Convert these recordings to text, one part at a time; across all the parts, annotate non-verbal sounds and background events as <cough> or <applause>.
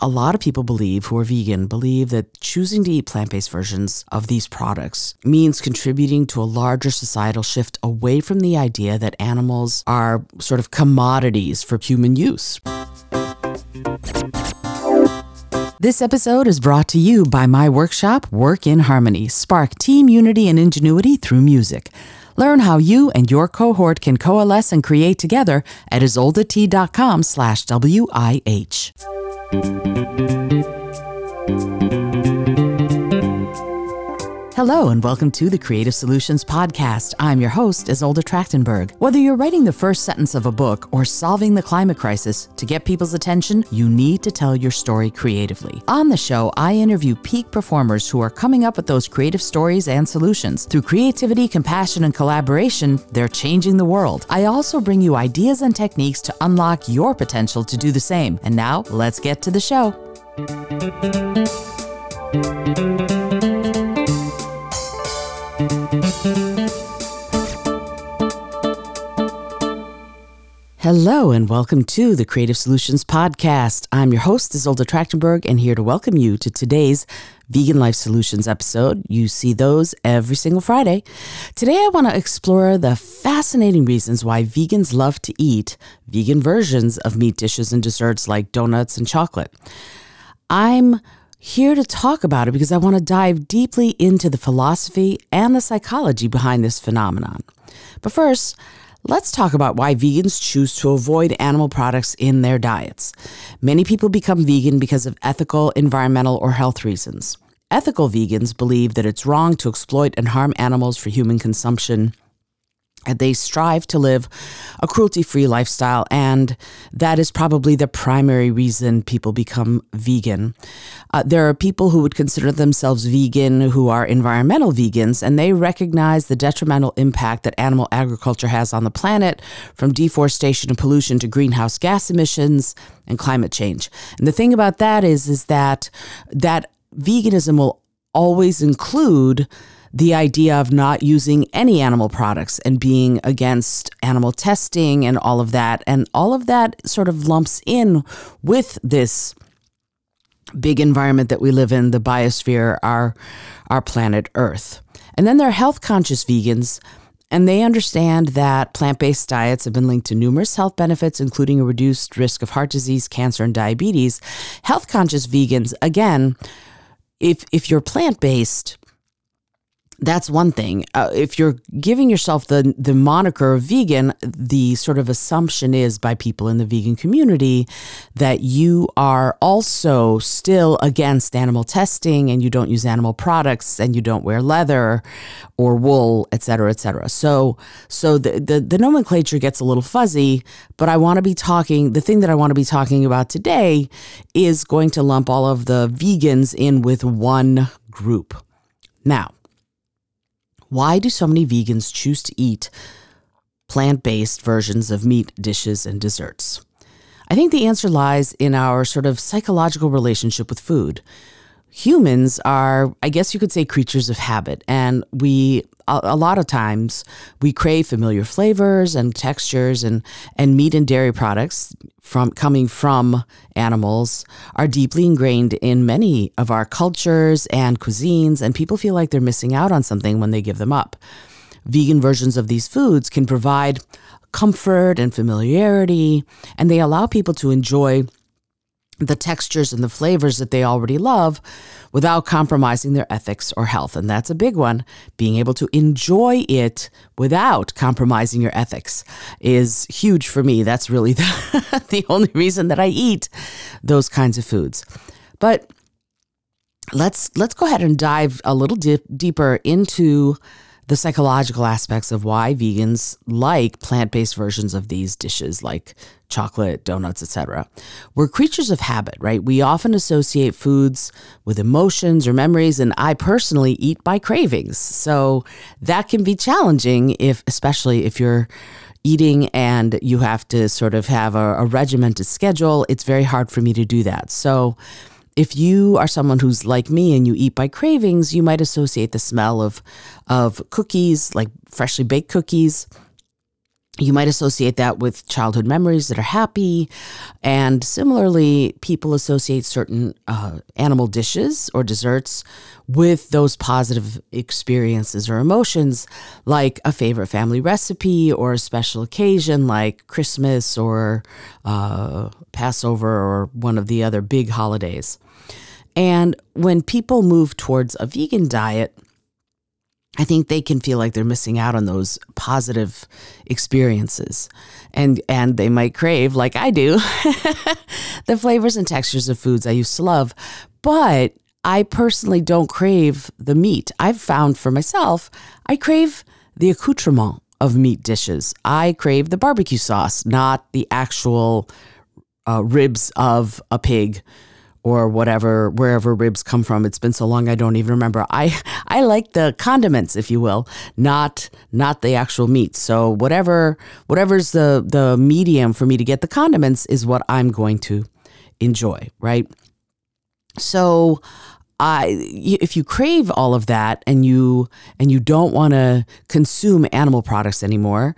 a lot of people believe who are vegan believe that choosing to eat plant-based versions of these products means contributing to a larger societal shift away from the idea that animals are sort of commodities for human use. This episode is brought to you by my workshop, Work in Harmony Spark Team Unity and Ingenuity through Music. Learn how you and your cohort can coalesce and create together at isoldat.com slash WIH. Thank you. Hello and welcome to the Creative Solutions Podcast. I'm your host, Isolde Trachtenberg. Whether you're writing the first sentence of a book or solving the climate crisis, to get people's attention, you need to tell your story creatively. On the show, I interview peak performers who are coming up with those creative stories and solutions. Through creativity, compassion, and collaboration, they're changing the world. I also bring you ideas and techniques to unlock your potential to do the same. And now, let's get to the show. Hello, and welcome to the Creative Solutions Podcast. I'm your host, Isolde Trachtenberg, and here to welcome you to today's Vegan Life Solutions episode. You see those every single Friday. Today, I want to explore the fascinating reasons why vegans love to eat vegan versions of meat dishes and desserts like donuts and chocolate. I'm here to talk about it because I want to dive deeply into the philosophy and the psychology behind this phenomenon. But first, Let's talk about why vegans choose to avoid animal products in their diets. Many people become vegan because of ethical, environmental, or health reasons. Ethical vegans believe that it's wrong to exploit and harm animals for human consumption they strive to live a cruelty free lifestyle, and that is probably the primary reason people become vegan. Uh, there are people who would consider themselves vegan who are environmental vegans, and they recognize the detrimental impact that animal agriculture has on the planet, from deforestation and pollution to greenhouse gas emissions and climate change. And the thing about that is, is that that veganism will always include the idea of not using any animal products and being against animal testing and all of that. And all of that sort of lumps in with this big environment that we live in, the biosphere, our, our planet Earth. And then there are health conscious vegans. And they understand that plant based diets have been linked to numerous health benefits, including a reduced risk of heart disease, cancer, and diabetes. Health conscious vegans, again, if, if you're plant based, that's one thing. Uh, if you're giving yourself the the moniker of vegan, the sort of assumption is by people in the vegan community that you are also still against animal testing and you don't use animal products and you don't wear leather or wool, et cetera, et cetera. So so the the, the nomenclature gets a little fuzzy, but I want to be talking. The thing that I want to be talking about today is going to lump all of the vegans in with one group. Now why do so many vegans choose to eat plant based versions of meat dishes and desserts? I think the answer lies in our sort of psychological relationship with food. Humans are, I guess you could say, creatures of habit, and we a, a lot of times we crave familiar flavors and textures and and meat and dairy products from coming from animals are deeply ingrained in many of our cultures and cuisines and people feel like they're missing out on something when they give them up. Vegan versions of these foods can provide comfort and familiarity and they allow people to enjoy the textures and the flavors that they already love without compromising their ethics or health. And that's a big one. Being able to enjoy it without compromising your ethics is huge for me. That's really <laughs> the, the only reason that I eat those kinds of foods. But let's let's go ahead and dive a little dip, deeper into the psychological aspects of why vegans like plant-based versions of these dishes like chocolate, donuts, etc. We're creatures of habit, right? We often associate foods with emotions or memories and I personally eat by cravings. So that can be challenging if especially if you're eating and you have to sort of have a, a regimented schedule. It's very hard for me to do that. So if you are someone who's like me and you eat by cravings, you might associate the smell of of cookies, like freshly baked cookies, you might associate that with childhood memories that are happy. And similarly, people associate certain uh, animal dishes or desserts with those positive experiences or emotions, like a favorite family recipe or a special occasion like Christmas or uh, Passover or one of the other big holidays. And when people move towards a vegan diet, I think they can feel like they're missing out on those positive experiences. And and they might crave like I do <laughs> the flavors and textures of foods I used to love, but I personally don't crave the meat. I've found for myself, I crave the accoutrement of meat dishes. I crave the barbecue sauce, not the actual uh, ribs of a pig or whatever wherever ribs come from. It's been so long i don't even remember. I <laughs> i like the condiments if you will not not the actual meat. So whatever whatever's the the medium for me to get the condiments is what i'm going to enjoy right? So I, if you crave all of that and you and you don't want to consume animal products anymore,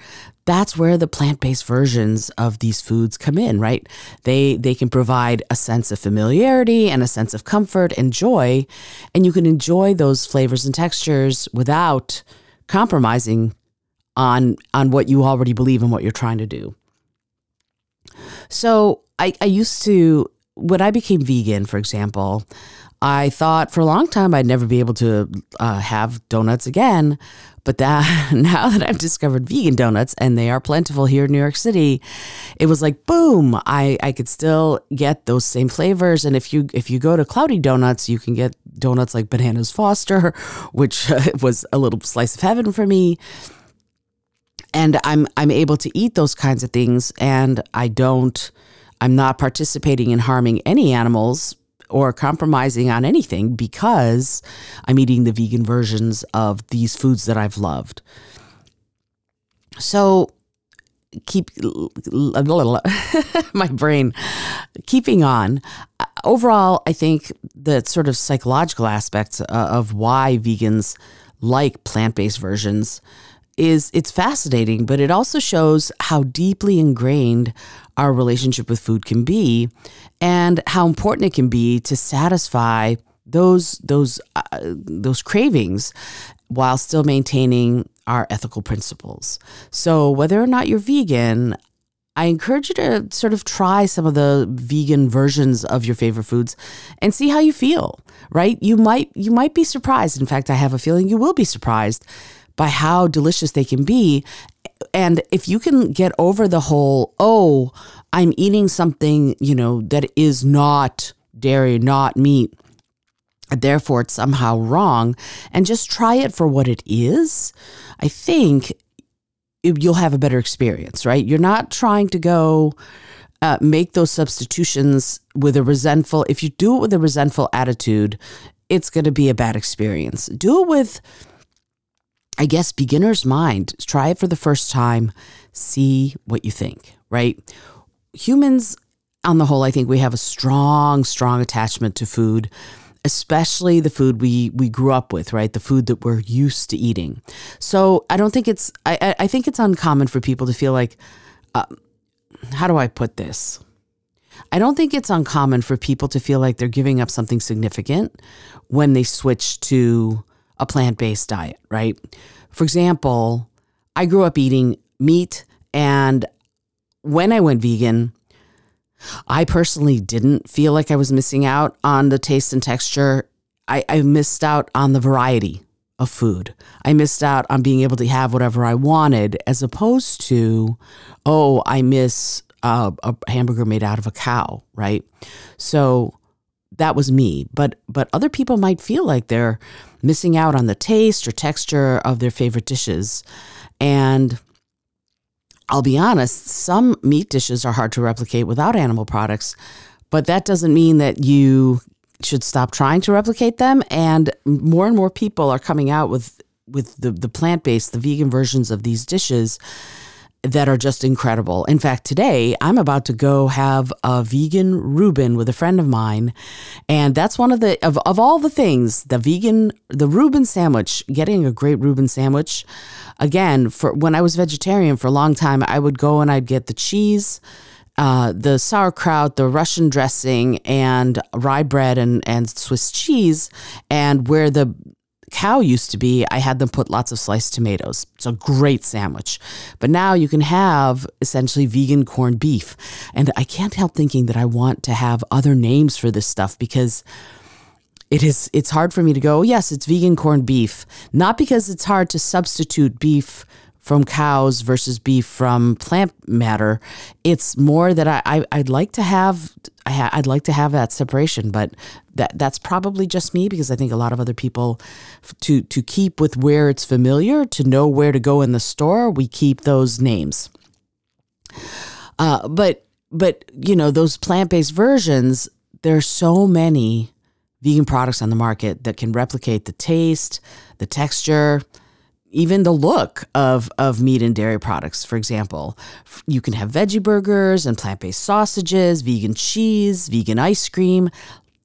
that's where the plant-based versions of these foods come in, right? They they can provide a sense of familiarity and a sense of comfort and joy, and you can enjoy those flavors and textures without compromising on on what you already believe and what you're trying to do. So I, I used to when I became vegan, for example, I thought for a long time I'd never be able to uh, have donuts again. But that <laughs> now that I've discovered vegan donuts and they are plentiful here in New York City, it was like boom! I, I could still get those same flavors. And if you if you go to Cloudy Donuts, you can get donuts like Bananas Foster, <laughs> which uh, <laughs> was a little slice of heaven for me. And I'm I'm able to eat those kinds of things, and I don't. I'm not participating in harming any animals or compromising on anything because I'm eating the vegan versions of these foods that I've loved. So keep <laughs> my brain keeping on overall i think the sort of psychological aspects uh, of why vegans like plant-based versions is it's fascinating but it also shows how deeply ingrained our relationship with food can be and how important it can be to satisfy those those uh, those cravings while still maintaining our ethical principles. So whether or not you're vegan, I encourage you to sort of try some of the vegan versions of your favorite foods and see how you feel, right? You might you might be surprised. In fact, I have a feeling you will be surprised by how delicious they can be and if you can get over the whole, oh, I'm eating something, you know, that is not dairy, not meat, therefore it's somehow wrong, and just try it for what it is, I think you'll have a better experience, right? You're not trying to go uh, make those substitutions with a resentful, if you do it with a resentful attitude, it's going to be a bad experience. Do it with I guess, beginner's mind. Try it for the first time, see what you think, right? Humans, on the whole, I think we have a strong, strong attachment to food, especially the food we, we grew up with, right? The food that we're used to eating. So I don't think it's, I, I think it's uncommon for people to feel like, uh, how do I put this? I don't think it's uncommon for people to feel like they're giving up something significant when they switch to a plant based diet, right? For example, I grew up eating meat, and when I went vegan, I personally didn't feel like I was missing out on the taste and texture. I, I missed out on the variety of food. I missed out on being able to have whatever I wanted, as opposed to, oh, I miss uh, a hamburger made out of a cow, right? So that was me. But but other people might feel like they're missing out on the taste or texture of their favorite dishes. And I'll be honest, some meat dishes are hard to replicate without animal products, but that doesn't mean that you should stop trying to replicate them. And more and more people are coming out with with the, the plant based, the vegan versions of these dishes. That are just incredible. In fact, today I'm about to go have a vegan Reuben with a friend of mine. And that's one of the, of, of all the things, the vegan, the Reuben sandwich, getting a great Reuben sandwich. Again, for when I was vegetarian for a long time, I would go and I'd get the cheese, uh, the sauerkraut, the Russian dressing, and rye bread and, and Swiss cheese. And where the cow used to be, I had them put lots of sliced tomatoes. It's a great sandwich. But now you can have essentially vegan corned beef. And I can't help thinking that I want to have other names for this stuff because it is it's hard for me to go, oh, yes, it's vegan corned beef. Not because it's hard to substitute beef from cows versus beef from plant matter. It's more that I, I would like to have I would like to have that separation, but that that's probably just me because I think a lot of other people to to keep with where it's familiar, to know where to go in the store, we keep those names. Uh, but but you know those plant based versions, there's so many vegan products on the market that can replicate the taste, the texture, even the look of, of meat and dairy products. For example, you can have veggie burgers and plant based sausages, vegan cheese, vegan ice cream,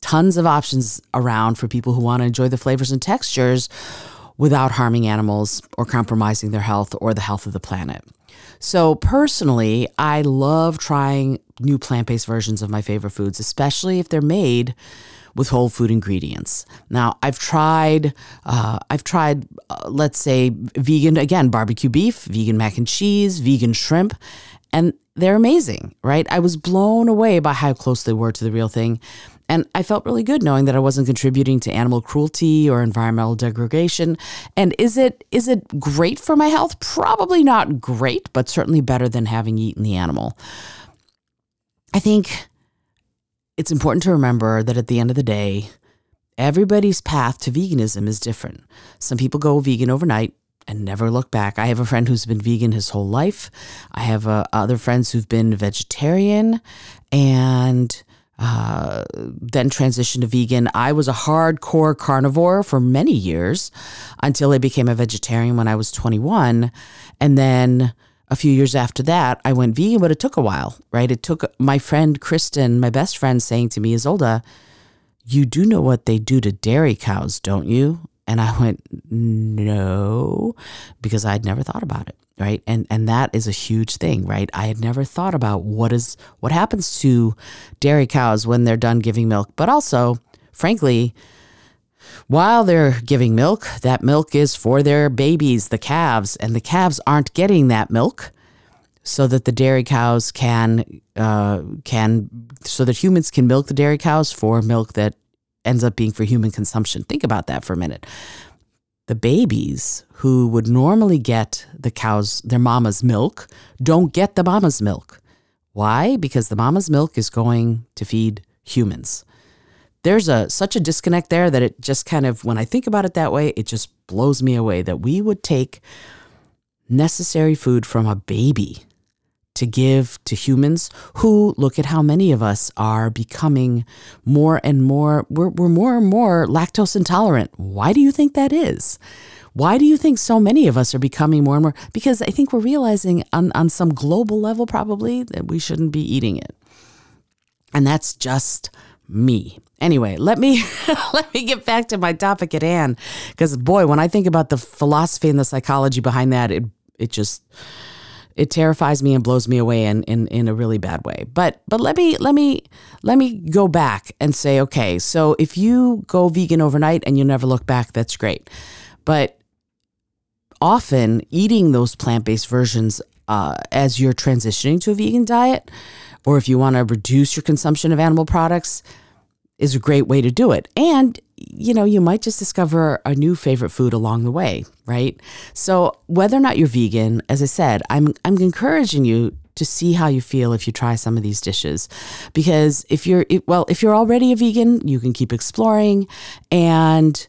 tons of options around for people who want to enjoy the flavors and textures without harming animals or compromising their health or the health of the planet. So, personally, I love trying new plant based versions of my favorite foods, especially if they're made with whole food ingredients. Now, I've tried, uh, I've tried, uh, let's say, vegan again, barbecue beef, vegan mac and cheese, vegan shrimp, and they're amazing, right? I was blown away by how close they were to the real thing. And I felt really good knowing that I wasn't contributing to animal cruelty or environmental degradation. And is it is it great for my health? Probably not great, but certainly better than having eaten the animal. I think it's important to remember that at the end of the day, everybody's path to veganism is different. Some people go vegan overnight and never look back. I have a friend who's been vegan his whole life. I have uh, other friends who've been vegetarian and uh, then transitioned to vegan. I was a hardcore carnivore for many years until I became a vegetarian when I was 21. And then a few years after that, I went vegan, but it took a while, right? It took my friend Kristen, my best friend, saying to me, Isolde, you do know what they do to dairy cows, don't you? And I went, no, because I'd never thought about it, right? And and that is a huge thing, right? I had never thought about what is what happens to dairy cows when they're done giving milk, but also, frankly, while they're giving milk, that milk is for their babies, the calves, and the calves aren't getting that milk so that the dairy cows can uh, can so that humans can milk the dairy cows for milk that ends up being for human consumption. Think about that for a minute. The babies who would normally get the cows their mama's milk don't get the mama's milk. Why? Because the mama's milk is going to feed humans there's a such a disconnect there that it just kind of when I think about it that way, it just blows me away that we would take necessary food from a baby to give to humans who look at how many of us are becoming more and more we're, we're more and more lactose intolerant. Why do you think that is? Why do you think so many of us are becoming more and more? Because i think we're realizing on, on some global level probably that we shouldn't be eating it. And that's just me Anyway, let me <laughs> let me get back to my topic at hand because boy, when I think about the philosophy and the psychology behind that, it it just it terrifies me and blows me away in, in, in a really bad way. But but let me let me let me go back and say, okay, so if you go vegan overnight and you never look back, that's great. But often eating those plant-based versions uh, as you're transitioning to a vegan diet, or if you want to reduce your consumption of animal products, is a great way to do it. And, you know, you might just discover a new favorite food along the way, right? So, whether or not you're vegan, as I said, I'm, I'm encouraging you to see how you feel if you try some of these dishes because if you're well if you're already a vegan you can keep exploring and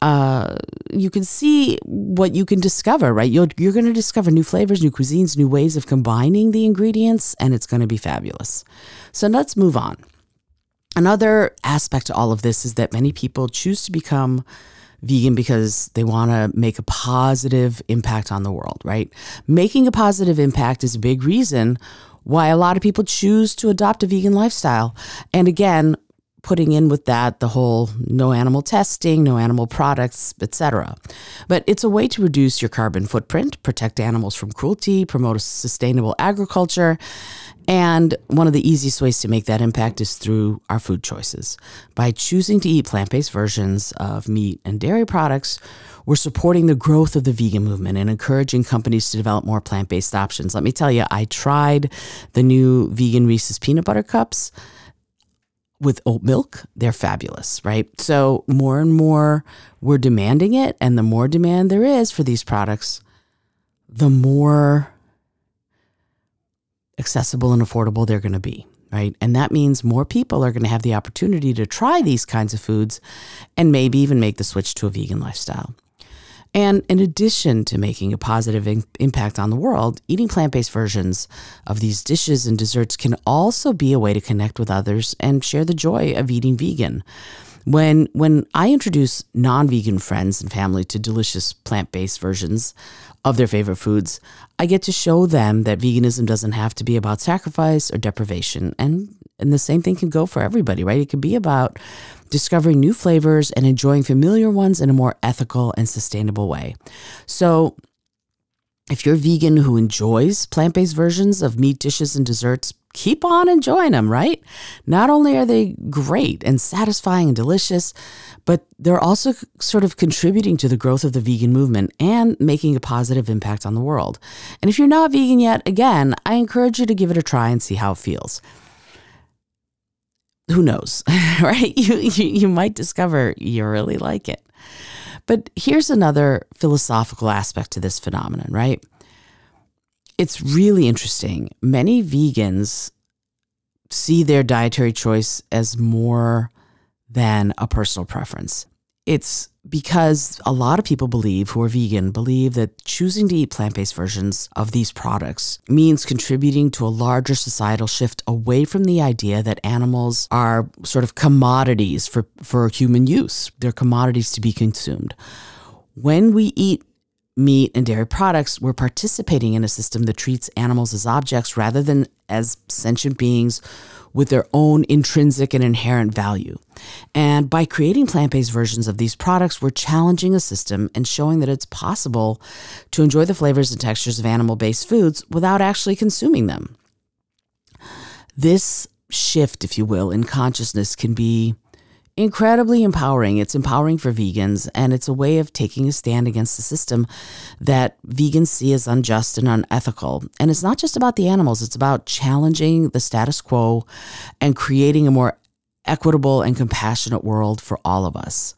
uh, you can see what you can discover, right? you you're going to discover new flavors, new cuisines, new ways of combining the ingredients, and it's going to be fabulous. So let's move on. Another aspect to all of this is that many people choose to become vegan because they want to make a positive impact on the world, right? Making a positive impact is a big reason why a lot of people choose to adopt a vegan lifestyle. And again, putting in with that the whole no animal testing, no animal products, etc. But it's a way to reduce your carbon footprint, protect animals from cruelty, promote sustainable agriculture, and one of the easiest ways to make that impact is through our food choices. By choosing to eat plant based versions of meat and dairy products, we're supporting the growth of the vegan movement and encouraging companies to develop more plant based options. Let me tell you, I tried the new vegan Reese's peanut butter cups with oat milk. They're fabulous, right? So, more and more we're demanding it, and the more demand there is for these products, the more accessible and affordable they're going to be, right? And that means more people are going to have the opportunity to try these kinds of foods and maybe even make the switch to a vegan lifestyle. And in addition to making a positive in- impact on the world, eating plant based versions of these dishes and desserts can also be a way to connect with others and share the joy of eating vegan. When, when I introduce non vegan friends and family to delicious plant based versions of their favorite foods, I get to show them that veganism doesn't have to be about sacrifice or deprivation. And, and the same thing can go for everybody, right? It can be about discovering new flavors and enjoying familiar ones in a more ethical and sustainable way. So, if you're vegan who enjoys plant based versions of meat dishes and desserts, keep on enjoying them, right? Not only are they great and satisfying and delicious, but they're also sort of contributing to the growth of the vegan movement and making a positive impact on the world. And if you're not vegan yet, again, I encourage you to give it a try and see how it feels. Who knows, <laughs> right? You, you, you might discover you really like it. But here's another philosophical aspect to this phenomenon, right? It's really interesting. Many vegans see their dietary choice as more than a personal preference. It's because a lot of people believe who are vegan believe that choosing to eat plant-based versions of these products means contributing to a larger societal shift away from the idea that animals are sort of commodities for, for human use. They're commodities to be consumed. When we eat meat and dairy products, we're participating in a system that treats animals as objects rather than as sentient beings with their own intrinsic and inherent value. And by creating plant based versions of these products, we're challenging a system and showing that it's possible to enjoy the flavors and textures of animal based foods without actually consuming them. This shift, if you will, in consciousness can be incredibly empowering. It's empowering for vegans, and it's a way of taking a stand against the system that vegans see as unjust and unethical. And it's not just about the animals, it's about challenging the status quo and creating a more equitable and compassionate world for all of us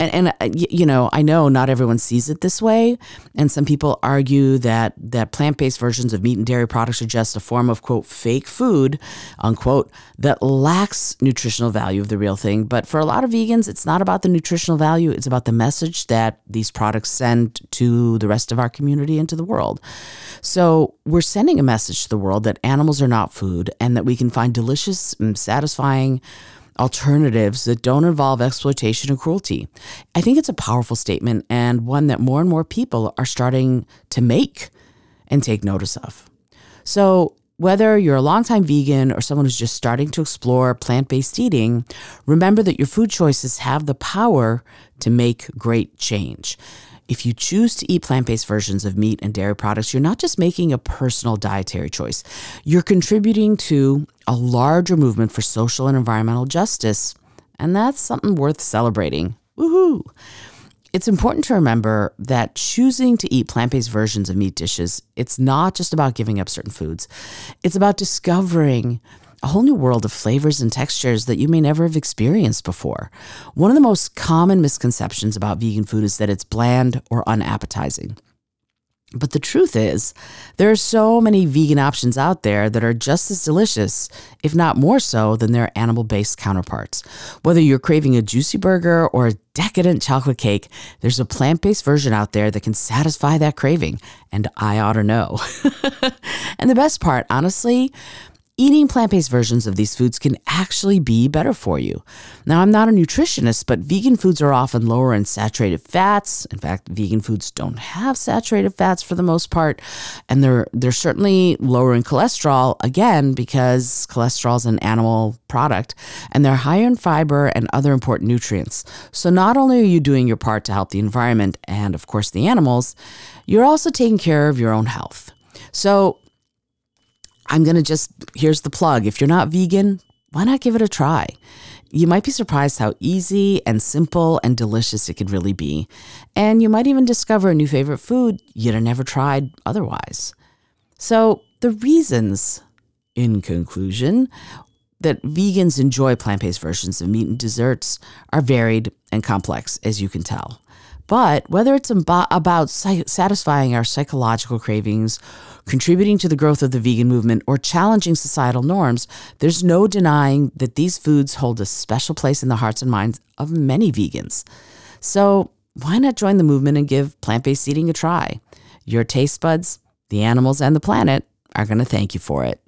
and, and uh, you know, I know not everyone sees it this way, and some people argue that that plant-based versions of meat and dairy products are just a form of quote fake food, unquote, that lacks nutritional value of the real thing. But for a lot of vegans, it's not about the nutritional value; it's about the message that these products send to the rest of our community and to the world. So we're sending a message to the world that animals are not food, and that we can find delicious and satisfying alternatives that don't involve exploitation and cruelty. I think it's a powerful statement and one that more and more people are starting to make and take notice of. So, whether you're a longtime vegan or someone who's just starting to explore plant based eating, remember that your food choices have the power to make great change. If you choose to eat plant based versions of meat and dairy products, you're not just making a personal dietary choice, you're contributing to a larger movement for social and environmental justice. And that's something worth celebrating. Woohoo! It's important to remember that choosing to eat plant-based versions of meat dishes, it's not just about giving up certain foods. It's about discovering a whole new world of flavors and textures that you may never have experienced before. One of the most common misconceptions about vegan food is that it's bland or unappetizing. But the truth is, there are so many vegan options out there that are just as delicious, if not more so, than their animal based counterparts. Whether you're craving a juicy burger or a decadent chocolate cake, there's a plant based version out there that can satisfy that craving. And I ought to know. <laughs> and the best part, honestly, eating plant based versions of these foods can actually be better for you. Now, I'm not a nutritionist, but vegan foods are often lower in saturated fats. In fact, vegan foods don't have saturated fats for the most part, and they're they're certainly lower in cholesterol again because cholesterol is an animal product, and they're higher in fiber and other important nutrients. So not only are you doing your part to help the environment and of course the animals, you're also taking care of your own health. So I'm going to just, here's the plug. If you're not vegan, why not give it a try? You might be surprised how easy and simple and delicious it could really be. And you might even discover a new favorite food you'd have never tried otherwise. So, the reasons, in conclusion, that vegans enjoy plant based versions of meat and desserts are varied and complex, as you can tell. But whether it's about satisfying our psychological cravings, contributing to the growth of the vegan movement, or challenging societal norms, there's no denying that these foods hold a special place in the hearts and minds of many vegans. So, why not join the movement and give plant based eating a try? Your taste buds, the animals, and the planet are going to thank you for it.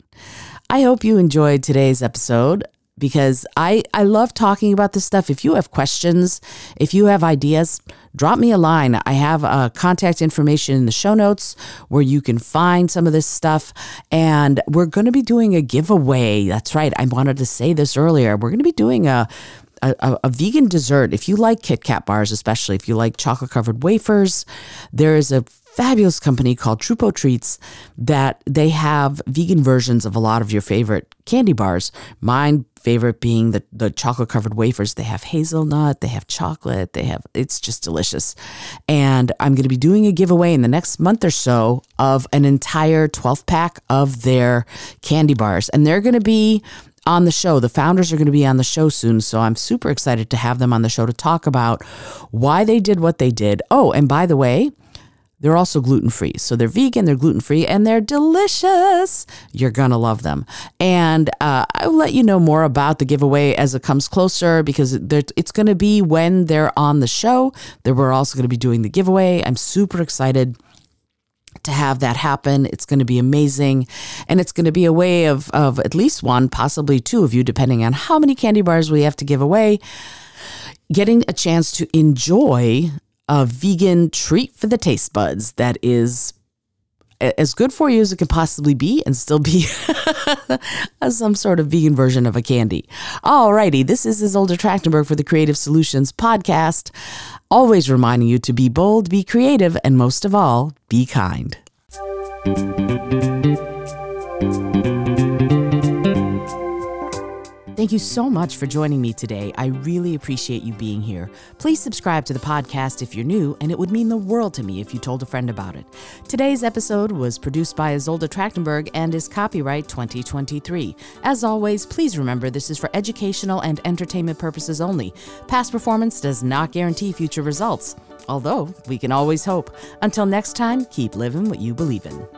I hope you enjoyed today's episode because I, I love talking about this stuff. If you have questions, if you have ideas, drop me a line. I have uh, contact information in the show notes where you can find some of this stuff. And we're going to be doing a giveaway. That's right. I wanted to say this earlier. We're going to be doing a a, a, vegan dessert. If you like Kit Kat bars, especially if you like chocolate covered wafers, there is a fabulous company called Trupo Treats that they have vegan versions of a lot of your favorite candy bars. Mine favorite being the, the chocolate covered wafers. They have hazelnut, they have chocolate, they have, it's just delicious. And I'm going to be doing a giveaway in the next month or so of an entire 12 pack of their candy bars. And they're going to be on the show. The founders are going to be on the show soon. So I'm super excited to have them on the show to talk about why they did what they did. Oh, and by the way, they're also gluten free. So they're vegan, they're gluten free, and they're delicious. You're going to love them. And uh, I'll let you know more about the giveaway as it comes closer because it's going to be when they're on the show that we're also going to be doing the giveaway. I'm super excited to have that happen. It's going to be amazing. And it's going to be a way of, of at least one, possibly two of you, depending on how many candy bars we have to give away, getting a chance to enjoy a vegan treat for the taste buds that is as good for you as it could possibly be and still be <laughs> some sort of vegan version of a candy. Alrighty, this is Isolde Trachtenberg for the Creative Solutions Podcast, always reminding you to be bold, be creative, and most of all, be kind. Thank you so much for joining me today. I really appreciate you being here. Please subscribe to the podcast if you're new, and it would mean the world to me if you told a friend about it. Today's episode was produced by Isolde Trachtenberg and is copyright 2023. As always, please remember this is for educational and entertainment purposes only. Past performance does not guarantee future results, although we can always hope. Until next time, keep living what you believe in.